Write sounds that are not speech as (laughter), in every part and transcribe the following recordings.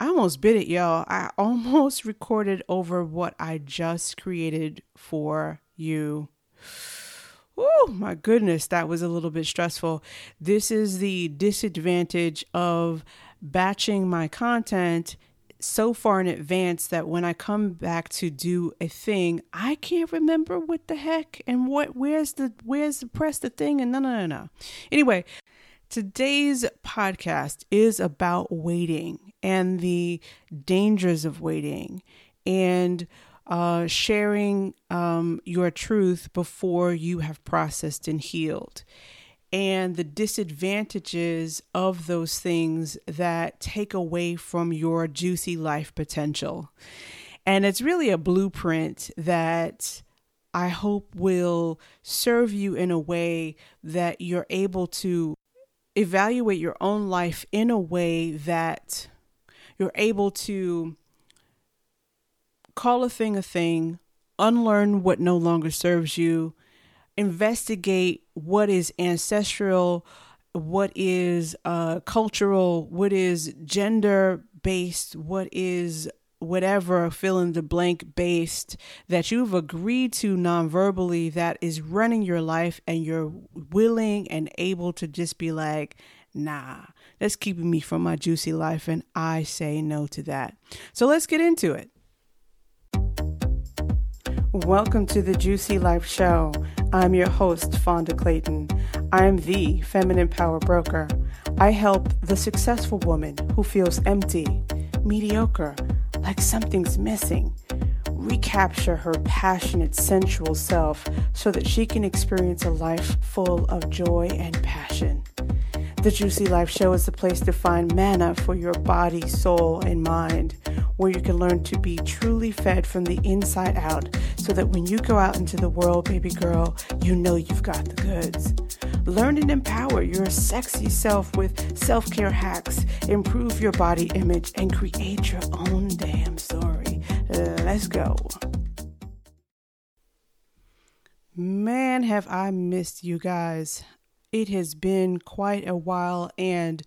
I almost bit it, y'all. I almost (laughs) recorded over what I just created for you. Oh my goodness, that was a little bit stressful. This is the disadvantage of batching my content so far in advance that when I come back to do a thing, I can't remember what the heck and what where's the where's the press the thing and no no no no. Anyway, today's podcast is about waiting and the dangers of waiting and uh, sharing um, your truth before you have processed and healed and the disadvantages of those things that take away from your juicy life potential. And it's really a blueprint that I hope will serve you in a way that you're able to evaluate your own life in a way that you're able to call a thing a thing, unlearn what no longer serves you, investigate what is ancestral, what is uh, cultural, what is gender based, what is whatever fill in the blank based that you've agreed to non-verbally that is running your life and you're willing and able to just be like nah that's keeping me from my juicy life and i say no to that so let's get into it welcome to the juicy life show I'm your host, Fonda Clayton. I'm the feminine power broker. I help the successful woman who feels empty, mediocre, like something's missing, recapture her passionate, sensual self so that she can experience a life full of joy and passion. The Juicy Life Show is the place to find manna for your body, soul, and mind, where you can learn to be truly fed from the inside out so that when you go out into the world, baby girl, you know you've got the goods. Learn and empower your sexy self with self care hacks, improve your body image, and create your own damn story. Let's go. Man, have I missed you guys. It has been quite a while and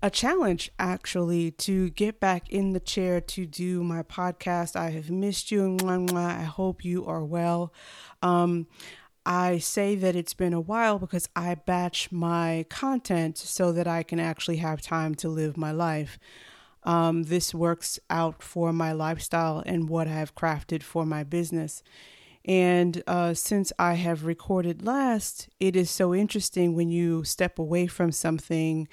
a challenge actually to get back in the chair to do my podcast. I have missed you. And I hope you are well. Um, I say that it's been a while because I batch my content so that I can actually have time to live my life. Um, this works out for my lifestyle and what I've crafted for my business. And uh, since I have recorded last, it is so interesting when you step away from something.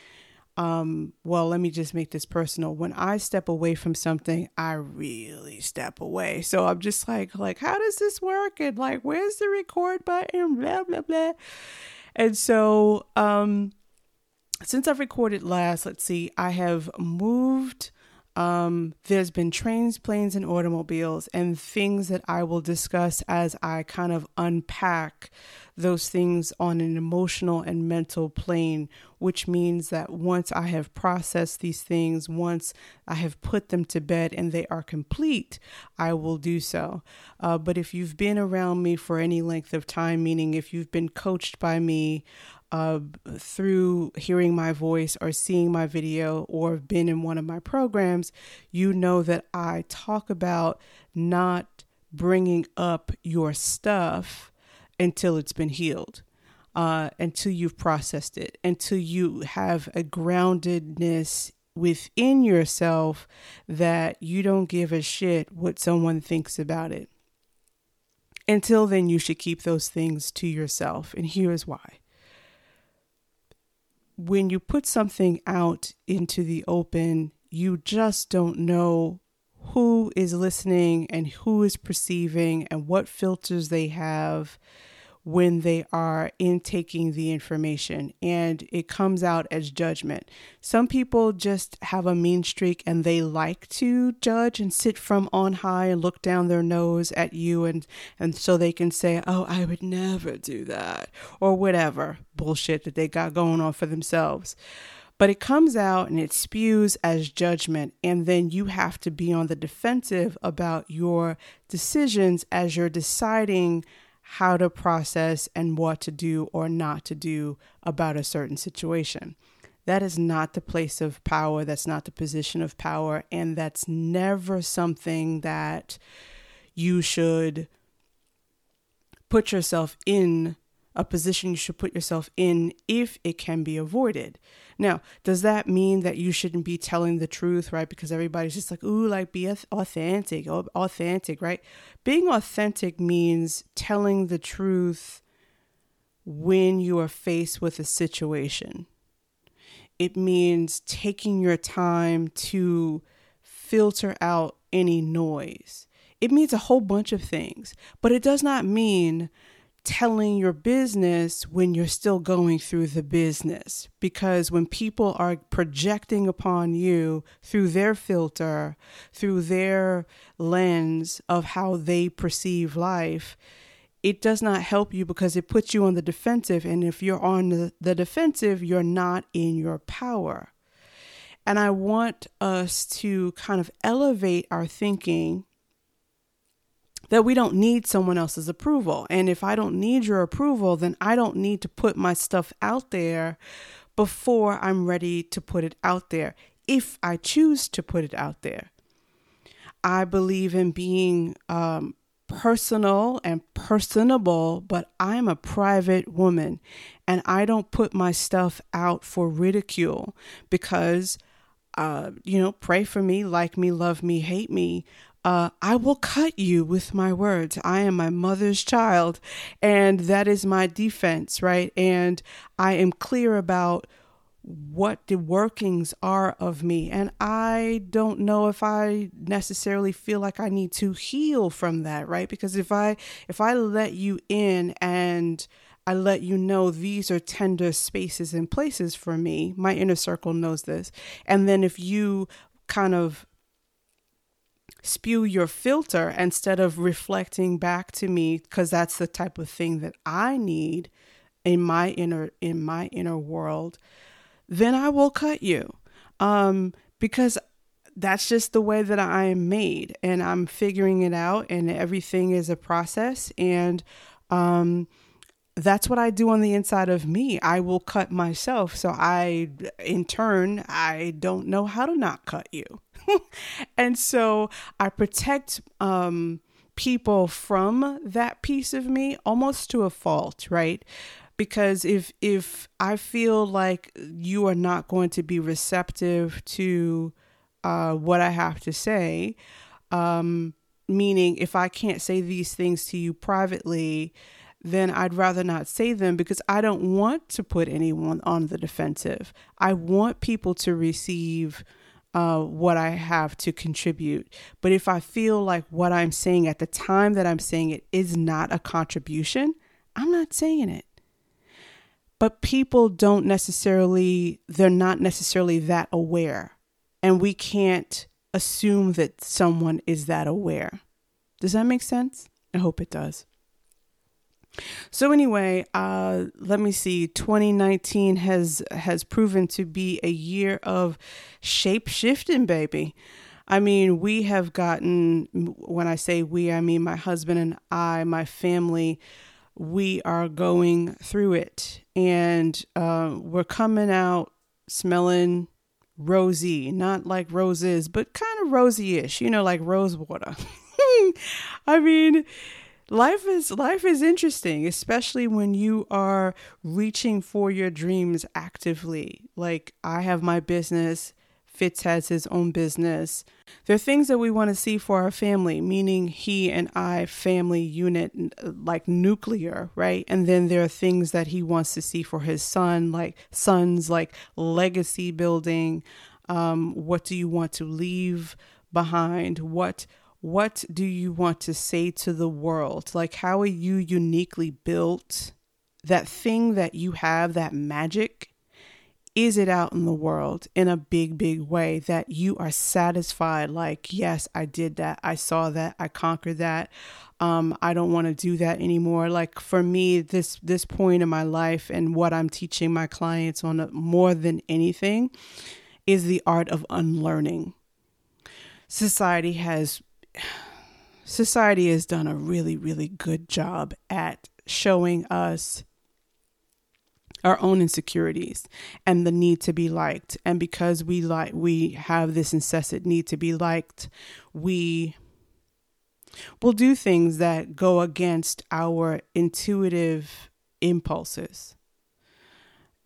Um, well, let me just make this personal. When I step away from something, I really step away. So I'm just like, like, how does this work? And like, where's the record button? Blah blah blah. And so, um, since I've recorded last, let's see, I have moved um, there's been trains, planes, and automobiles, and things that I will discuss as I kind of unpack those things on an emotional and mental plane, which means that once I have processed these things, once I have put them to bed and they are complete, I will do so. Uh, but if you've been around me for any length of time, meaning if you've been coached by me, uh, through hearing my voice or seeing my video or been in one of my programs, you know that I talk about not bringing up your stuff until it's been healed, uh, until you've processed it, until you have a groundedness within yourself that you don't give a shit what someone thinks about it. Until then, you should keep those things to yourself. And here's why when you put something out into the open, you just don't know who is listening and who is perceiving and what filters they have when they are intaking the information and it comes out as judgment. Some people just have a mean streak and they like to judge and sit from on high and look down their nose at you and and so they can say, "Oh, I would never do that." or whatever bullshit that they got going on for themselves. But it comes out and it spews as judgment, and then you have to be on the defensive about your decisions as you're deciding how to process and what to do or not to do about a certain situation. That is not the place of power. That's not the position of power. And that's never something that you should put yourself in a position you should put yourself in if it can be avoided. Now, does that mean that you shouldn't be telling the truth, right? Because everybody's just like, ooh, like be authentic, authentic, right? Being authentic means telling the truth when you are faced with a situation. It means taking your time to filter out any noise. It means a whole bunch of things, but it does not mean telling your business when you're still going through the business. Because when people are projecting upon you through their filter, through their lens of how they perceive life, it does not help you because it puts you on the defensive. And if you're on the, defensive, you're not in your power. And I want us to kind of elevate our thinking that we don't need someone else's approval. And if I don't need your approval, then I don't need to put my stuff out there before I'm ready to put it out there, if I choose to put it out there. I believe in being um, personal and personable, but I'm a private woman and I don't put my stuff out for ridicule because, uh, you know, pray for me, like me, love me, hate me. Uh, I will cut you with my words. I am my mother's child, and that is my defense, right? And I am clear about what the workings are of me and i don't know if i necessarily feel like i need to heal from that right because if i if i let you in and i let you know these are tender spaces and places for me my inner circle knows this and then if you kind of spew your filter instead of reflecting back to me because that's the type of thing that i need in my inner in my inner world then I will cut you. Um, because that's just the way that I am made and I'm figuring it out and everything is a process and um that's what I do on the inside of me. I will cut myself. So I in turn I don't know how to not cut you. (laughs) and so I protect um people from that piece of me almost to a fault, right? because if if I feel like you are not going to be receptive to uh, what I have to say, um, meaning if I can't say these things to you privately, then I'd rather not say them because I don't want to put anyone on the defensive. I want people to receive. Uh, what I have to contribute. But if I feel like what I'm saying at the time that I'm saying it is not a contribution, I'm not saying it. But people don't necessarily they're not necessarily that aware. And we can't assume that someone is that aware. Does that make sense? I hope it does so anyway uh let me see. 2019 has has proven to be a year of shape shifting baby. I mean, we have gotten, when I say we, I mean my husband and I, my family, we are going through it. And uh, we're coming out smelling rosy, not like roses, but kind of rosy ish, you know, like rose water. (laughs) I mean, life is life is interesting especially when you are reaching for your dreams actively like i have my business Fitz has his own business. There are things that we want to see for our family, meaning he and I family unit, like nuclear, right? And then there are things that he wants to see for his son, like sons, like legacy building. Um, what do you want to leave behind? What what do you want to say to the world? Like, how are you uniquely built? That thing that you have, that magic is it out in the world in a big, big way that you are satisfied? Like, yes, I did that. I saw that. I conquered that. Um, I don't want to do that anymore. Like for me, this this point in my life and what I'm teaching my clients on a, more than anything is the art of unlearning. Society has society has done a really, really good job at showing us our own insecurities and the need to be liked. And because we like we have this incessant need to be liked we will do things that go against our intuitive impulses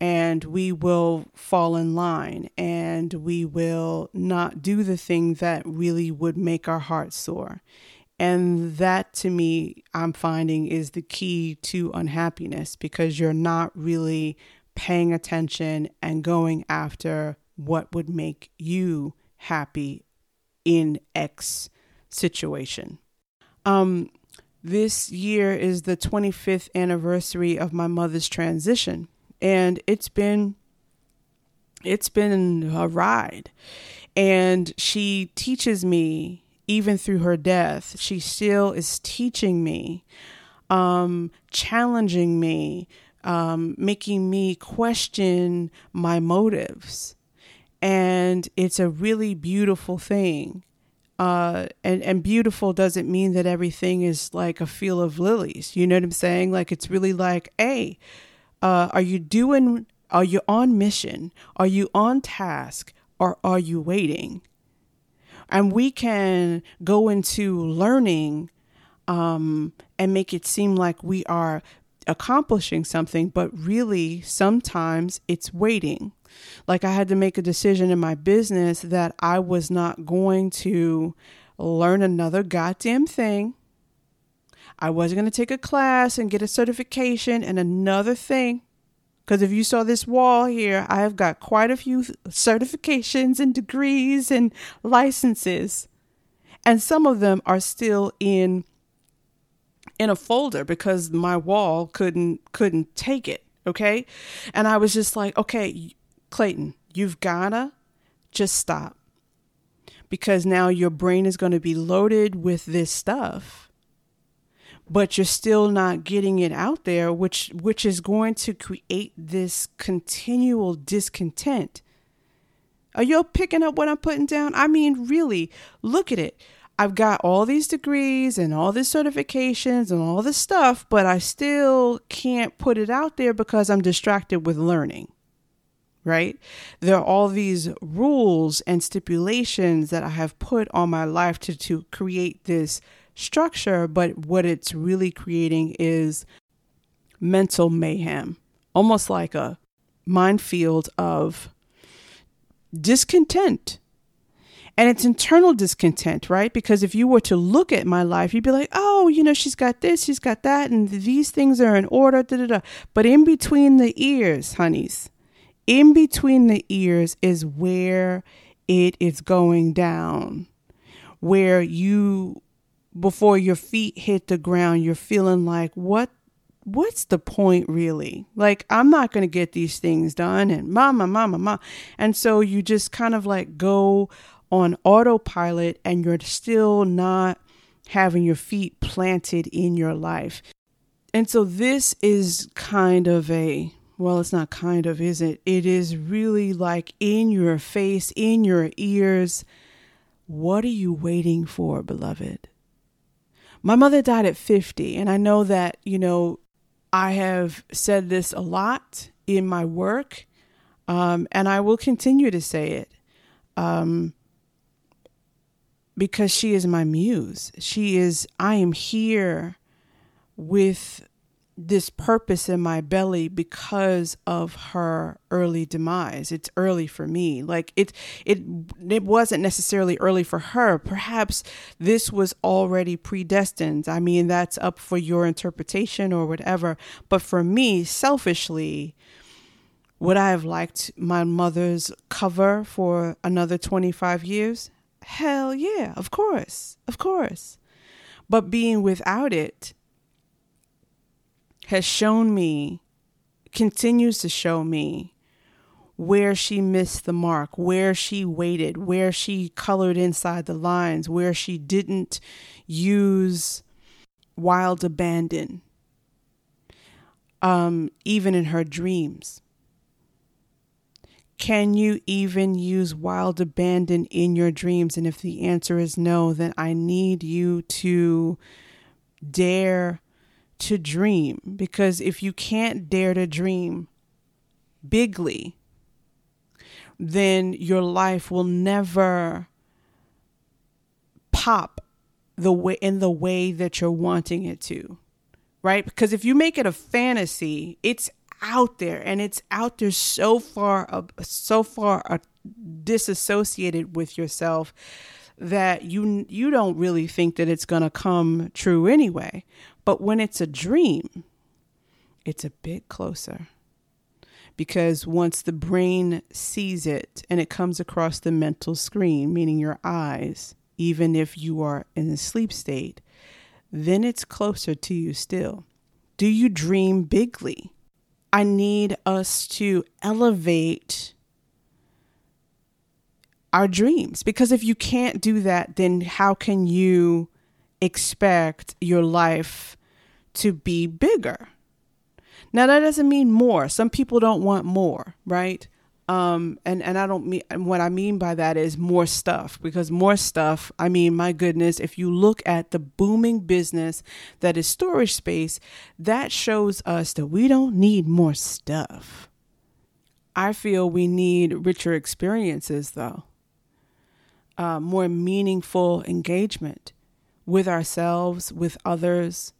and we will fall in line and we will not do the thing that really would make our hearts soar. and that to me, I'm finding is the key to unhappiness because you're not really paying attention and going after what would make you happy in X situation. Um, this year is the 25th anniversary of my mother's transition, and it's been it's been a ride. And she teaches me even through her death, she still is teaching me, um, challenging me, um, making me question my motives. And it's a really beautiful thing. Uh, and, and beautiful doesn't mean that everything is like a field of lilies. You know what I'm saying? Like, it's really like, hey, uh, are you doing, are you on mission? Are you on task? Or are you waiting? and we can go into learning um, and make it seem like we are accomplishing something, but really sometimes it's waiting. Like I had to make a decision in my business that I was not going to learn another goddamn thing. I wasn't going to take a class and get a certification and another thing. Because if you saw this wall here, I have got quite a few certifications and degrees and licenses. And some of them are still in in a folder because my wall couldn't couldn't take it, okay? And I was just like, "Okay, Clayton, you've got to just stop." Because now your brain is going to be loaded with this stuff but you're still not getting it out there which which is going to create this continual discontent. Are you picking up what i'm putting down? I mean really look at it. I've got all these degrees and all these certifications and all this stuff but i still can't put it out there because i'm distracted with learning right? There are all these rules and stipulations that I have put on my life to, to create this structure, but what it's really creating is mental mayhem, almost like a minefield of discontent. And it's internal discontent, right? Because if you were to look at my life, you'd be like, oh, you know, she's got this, she's got that, and these things are in order. Da, da, da. But in between the ears, honeys, in between the ears is where it is going down, where you before your feet hit the ground, you're feeling like, what what's the point really? Like, I'm not going to get these things done. And mama, mama, mama. And so you just kind of like go on autopilot and you're still not having your feet planted in your life. And so this is kind of a, well, it's not kind of, is it? It is really like in your face, in your ears. What are you waiting for, beloved? My mother died at 50, and I know that, you know, I have said this a lot in my work, um, and I will continue to say it um, because she is my muse. She is, I am here with this purpose in my belly because of her early demise. It's early for me. Like it it it wasn't necessarily early for her. Perhaps this was already predestined. I mean, that's up for your interpretation or whatever. But for me, selfishly, would I have liked my mother's cover for another 25 years? Hell yeah, of course. Of course. But being without it, has shown me, continues to show me where she missed the mark, where she waited, where she colored inside the lines, where she didn't use wild abandon, um, even in her dreams. Can you even use wild abandon in your dreams? And if the answer is no, then I need you to dare to dream because if you can't dare to dream, bigly, then your life will never pop the way in the way that you're wanting it to. Right? Because if you make it a fantasy, it's out there and it's out there so far uh, so far uh, disassociated with yourself that you you don't really think that it's going to come true anyway. But when it's a dream, it's a bit closer. Because once the brain sees it and it comes across the mental screen, meaning your eyes, even if you are in a sleep state, then it's closer to you still. Do you dream bigly? I need us to elevate our dreams because if you can't do that, then how can you expect your life to be bigger? Now that doesn't mean more. Some people don't want more, right? Um, and and I don't mean what I mean by that is more stuff because more stuff. I mean, my goodness, if you look at the booming business that is storage space, that shows us that we don't need more stuff. I feel we need richer experiences, though, uh, more meaningful engagement with ourselves, with others.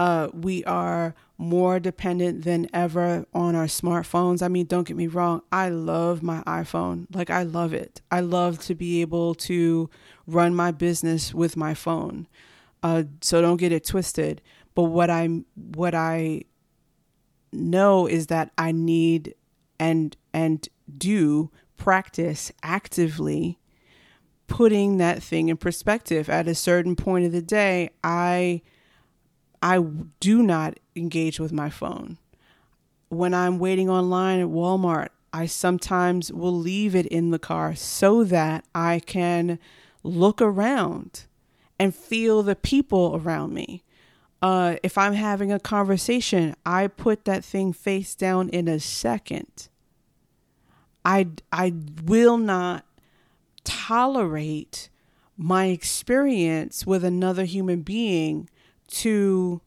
Uh, we are more dependent than ever on our smartphones. I mean, don't get me wrong, I love my iPhone. Like, I love it. I love to be able to run my business with my phone. Uh, so don't get it twisted. But what I what I know is that I need and and do practice actively putting that thing in perspective at a certain point of the day i I do not engage with my phone. When I'm waiting online at Walmart, I sometimes will leave it in the car so that I can look around and feel the people around me. Uh, if I'm having a conversation, I put that thing face down in a second. I, I will not tolerate my experience with another human being to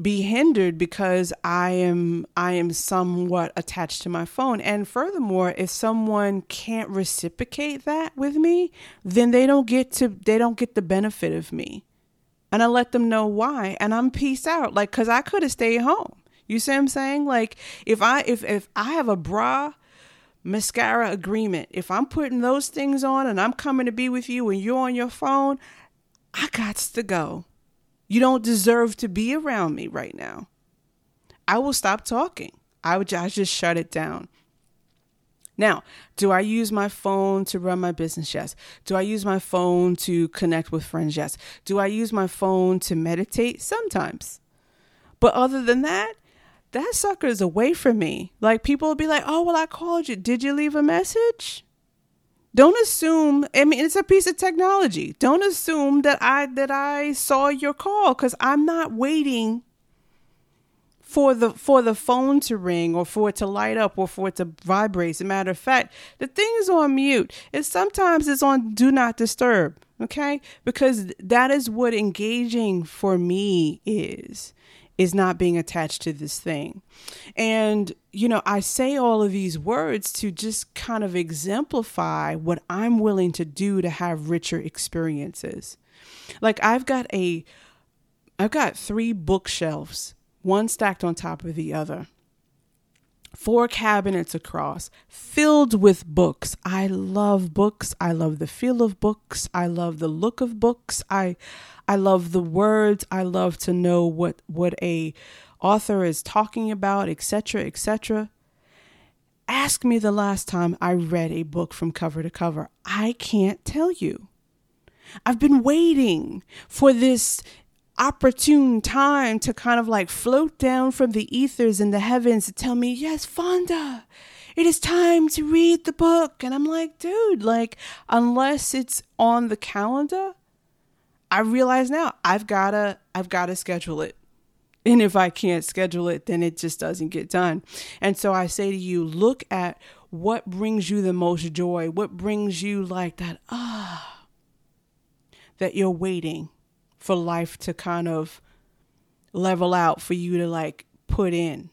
be hindered because I am I am somewhat attached to my phone. And furthermore, if someone can't reciprocate that with me, then they don't get to they don't get the benefit of me. And I let them know why and I'm peace out. Like cuz I could have stayed home. You see what I'm saying? Like if I if if I have a bra mascara agreement, if I'm putting those things on and I'm coming to be with you and you're on your phone, I got to go. You don't deserve to be around me right now. I will stop talking. I would I just shut it down. Now, do I use my phone to run my business? Yes. Do I use my phone to connect with friends? Yes. Do I use my phone to meditate? Sometimes. But other than that, that sucker is away from me. Like people will be like, oh, well, I called you. Did you leave a message? Don't assume i mean it's a piece of technology. Don't assume that i that i saw your call because i'm not waiting for the for the phone to ring or for it to light up or for it to vibrate. As a matter of fact the thing is on mute. And sometimes it's on do not disturb okay? Because that is what engaging for me is is not being attached to this thing. And, you know, I say all of these words to just kind of exemplify what I'm willing to do to have richer experiences. Like I've got a I've got three bookshelves, one stacked on top of the other four cabinets across, filled with books. I love books. I love the feel of books. I love the look of books. I I love the words. I love to know what what a author is talking about, etc., etc. Ask me the last time I read a book from cover to cover. I can't tell you. I've been waiting for this opportune time to kind of like float down from the ethers in the heavens to tell me, yes, Fonda, it is time to read the book. And I'm like, dude, like, unless it's on the calendar, I realize now I've gotta, I've gotta schedule it. And if I can't schedule it, then it just doesn't get done. And so I say to you, look at what brings you the most joy, what brings you like that, ah, that you're waiting for life to kind of level out for you to like put in.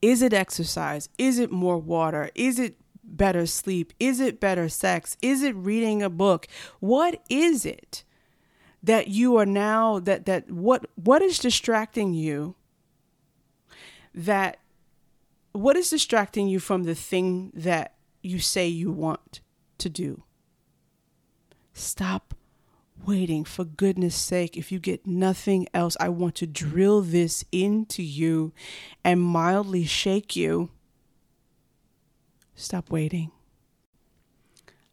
Is it exercise? Is it more water? Is it better sleep? Is it better sex? Is it reading a book? What is it that you are now that that what what is distracting you that what is distracting you from the thing that you say you want to do? Stop waiting. For goodness sake, if you get nothing else, I want to drill this into you and mildly shake you. Stop waiting.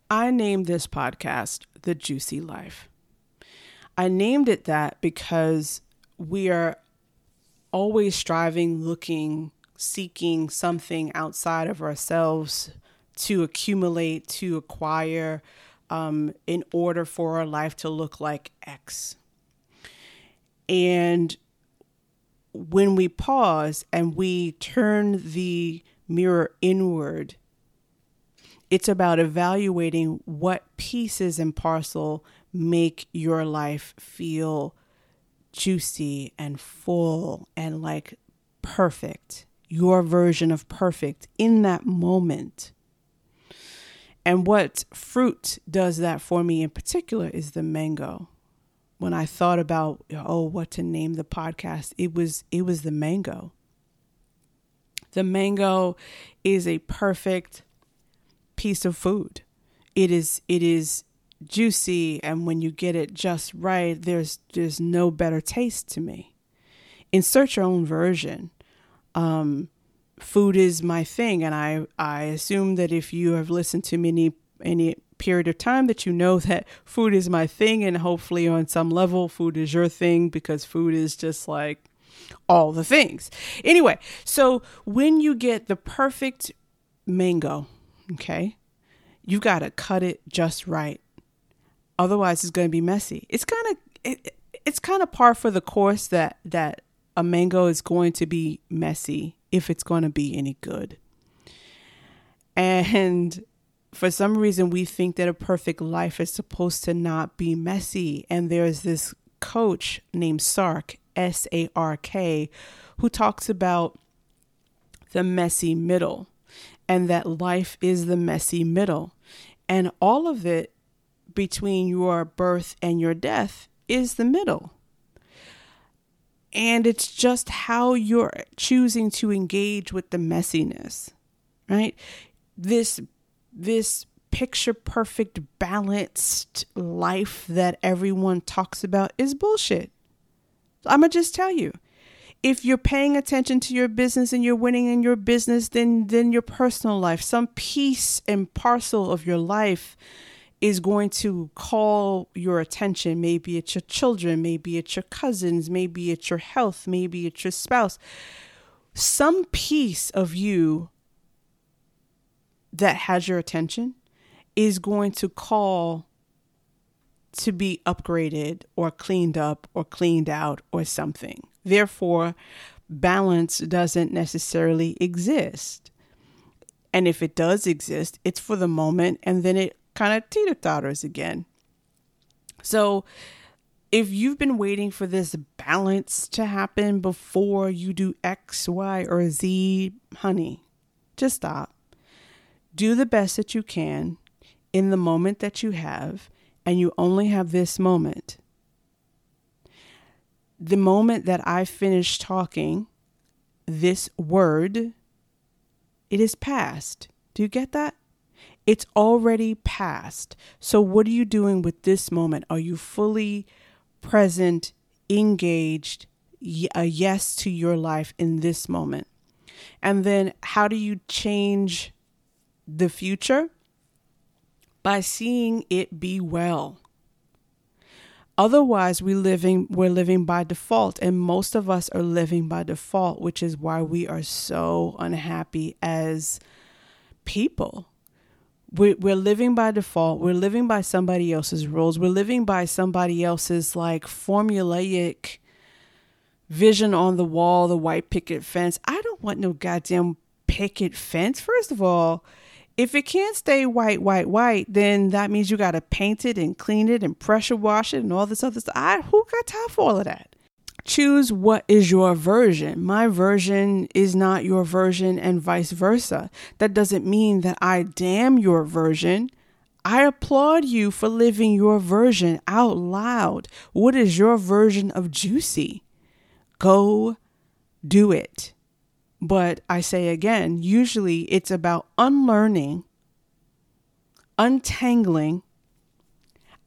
I named this podcast The Juicy Life. I named it that because we are always striving, looking, seeking something outside of ourselves to accumulate, to acquire, um, in order for our life to look like X. And when we pause and we turn the mirror inward, it's about evaluating what pieces and parcel make your life feel juicy and full and like perfect, your version of perfect in that moment. And what fruit does that for me in particular is the mango. When I thought about oh what to name the podcast, it was it was the mango. The mango is a perfect piece of food. It is it is juicy and when you get it just right, there's there's no better taste to me. Insert your own version. Um, food is my thing and I I assume that if you have listened to me any any period of time that you know that food is my thing and hopefully on some level food is your thing because food is just like all the things. Anyway, so when you get the perfect mango, okay? You got to cut it just right. Otherwise it's going to be messy. It's kind of it, it's kind of par for the course that that a mango is going to be messy if it's going to be any good. And for some reason, we think that a perfect life is supposed to not be messy. And there's this coach named Sark, S A R K, who talks about the messy middle and that life is the messy middle. And all of it between your birth and your death is the middle and it's just how you're choosing to engage with the messiness right? This this picture perfect balanced life that everyone talks about is bullshit. I'm gonna just tell you if you're paying attention to your business and you're winning in your business then then your personal life some piece and parcel of your life is going to call your attention. Maybe it's your children, maybe it's your cousins, maybe it's your health, maybe it's your spouse. Some piece of you that has your attention is going to call to be upgraded or cleaned up or cleaned out or something. Therefore, balance doesn't necessarily exist. And if it does exist, it's for the moment and then it kind of teeter totters again. So, if you've been waiting for this balance to happen before you do X, Y, or Z, honey, just stop. Do the best that you can in the moment that you have, and you only have this moment. The moment that I finish talking, this word, it is past. Do you get that? It's already past. So, what are you doing with this moment? Are you fully present, engaged, a yes to your life in this moment? And then, how do you change the future? By seeing it be well. Otherwise, we living we're living by default, and most of us are living by default, which is why we are so unhappy as people we're, we're living by default. We're living by somebody else's rules. We're living by somebody else's like formulaic vision on the wall, the white picket fence. I don't want no goddamn picket fence. First of all, if it can't stay white, white, white, then that means you got to paint it and clean it and pressure wash it and all this other stuff. I, who got time for all of that? Choose what is your version. My version is not your version, and vice versa. That doesn't mean that I damn your version. I applaud you for living your version out loud. What is your version of juicy? Go do it. But I say again, usually it's about unlearning, untangling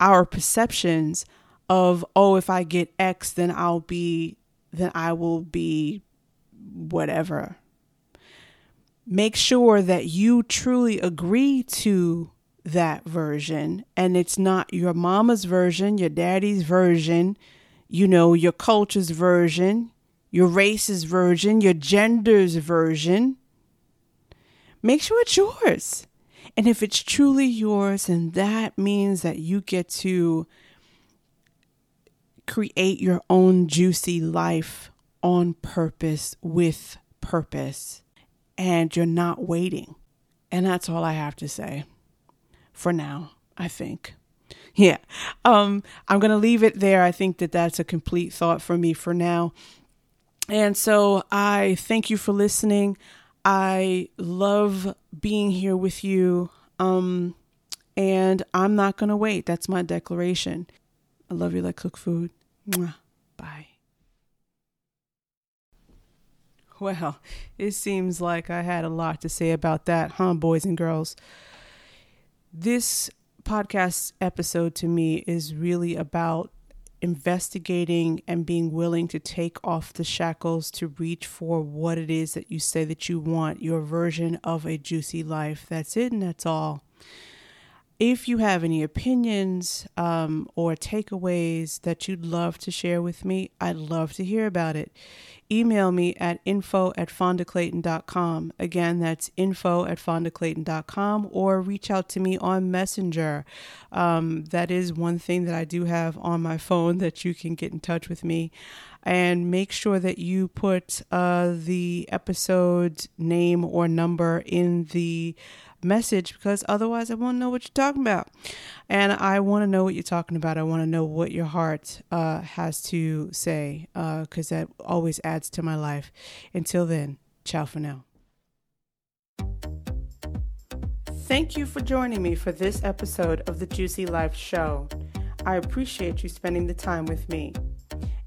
our perceptions of, oh, if I get X, then I'll be, then I will be whatever. Make sure that you truly agree to that version and it's not your mama's version, your daddy's version, you know, your culture's version, your race's version, your gender's version. Make sure it's yours. And if it's truly yours, and that means that you get to create your own juicy life on purpose with purpose. And you're not waiting. And that's all I have to say for now, I think. Yeah. Um, I'm going to leave it there. I think that that's a complete thought for me for now. And so I thank you for listening. I love being here with you. Um, and I'm not going to wait. That's my declaration. I love you like cook food. Bye. Well, it seems like I had a lot to say about that, huh, boys and girls? This podcast episode to me is really about investigating and being willing to take off the shackles to reach for what it is that you say that you want, your version of a juicy life. That's it and that's all. If you have any opinions um, or takeaways that you'd love to share with me, I'd love to hear about it. Email me at info at fondaclayton.com. Again, that's info at fondaclayton.com or reach out to me on Messenger. Um, that is one thing that I do have on my phone that you can get in touch with me. And make sure that you put uh, the episode name or number in the message because otherwise I won't know what you're talking about. And I want to know what you're talking about. I want to know what your heart uh, has to say because uh, that always adds to my life. Until then, ciao for now. Thank you for joining me for this episode of the Juicy Life Show. I appreciate you spending the time with me.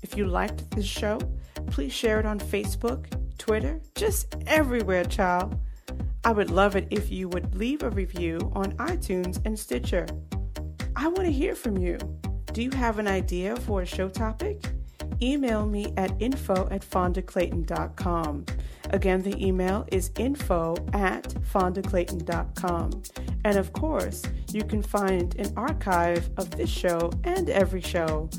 If you liked this show, please share it on Facebook, Twitter, just everywhere, child. I would love it if you would leave a review on iTunes and Stitcher. I want to hear from you. Do you have an idea for a show topic? Email me at info at fondaclayton.com. Again, the email is info at fondaclayton.com. And of course, you can find an archive of this show and every show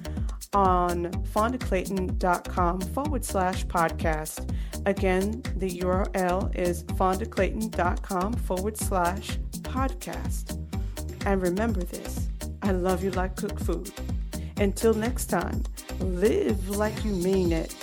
on fondaclayton.com forward slash podcast. Again, the URL is fondaclayton.com forward slash podcast. And remember this I love you like cooked food. Until next time, live like you mean it.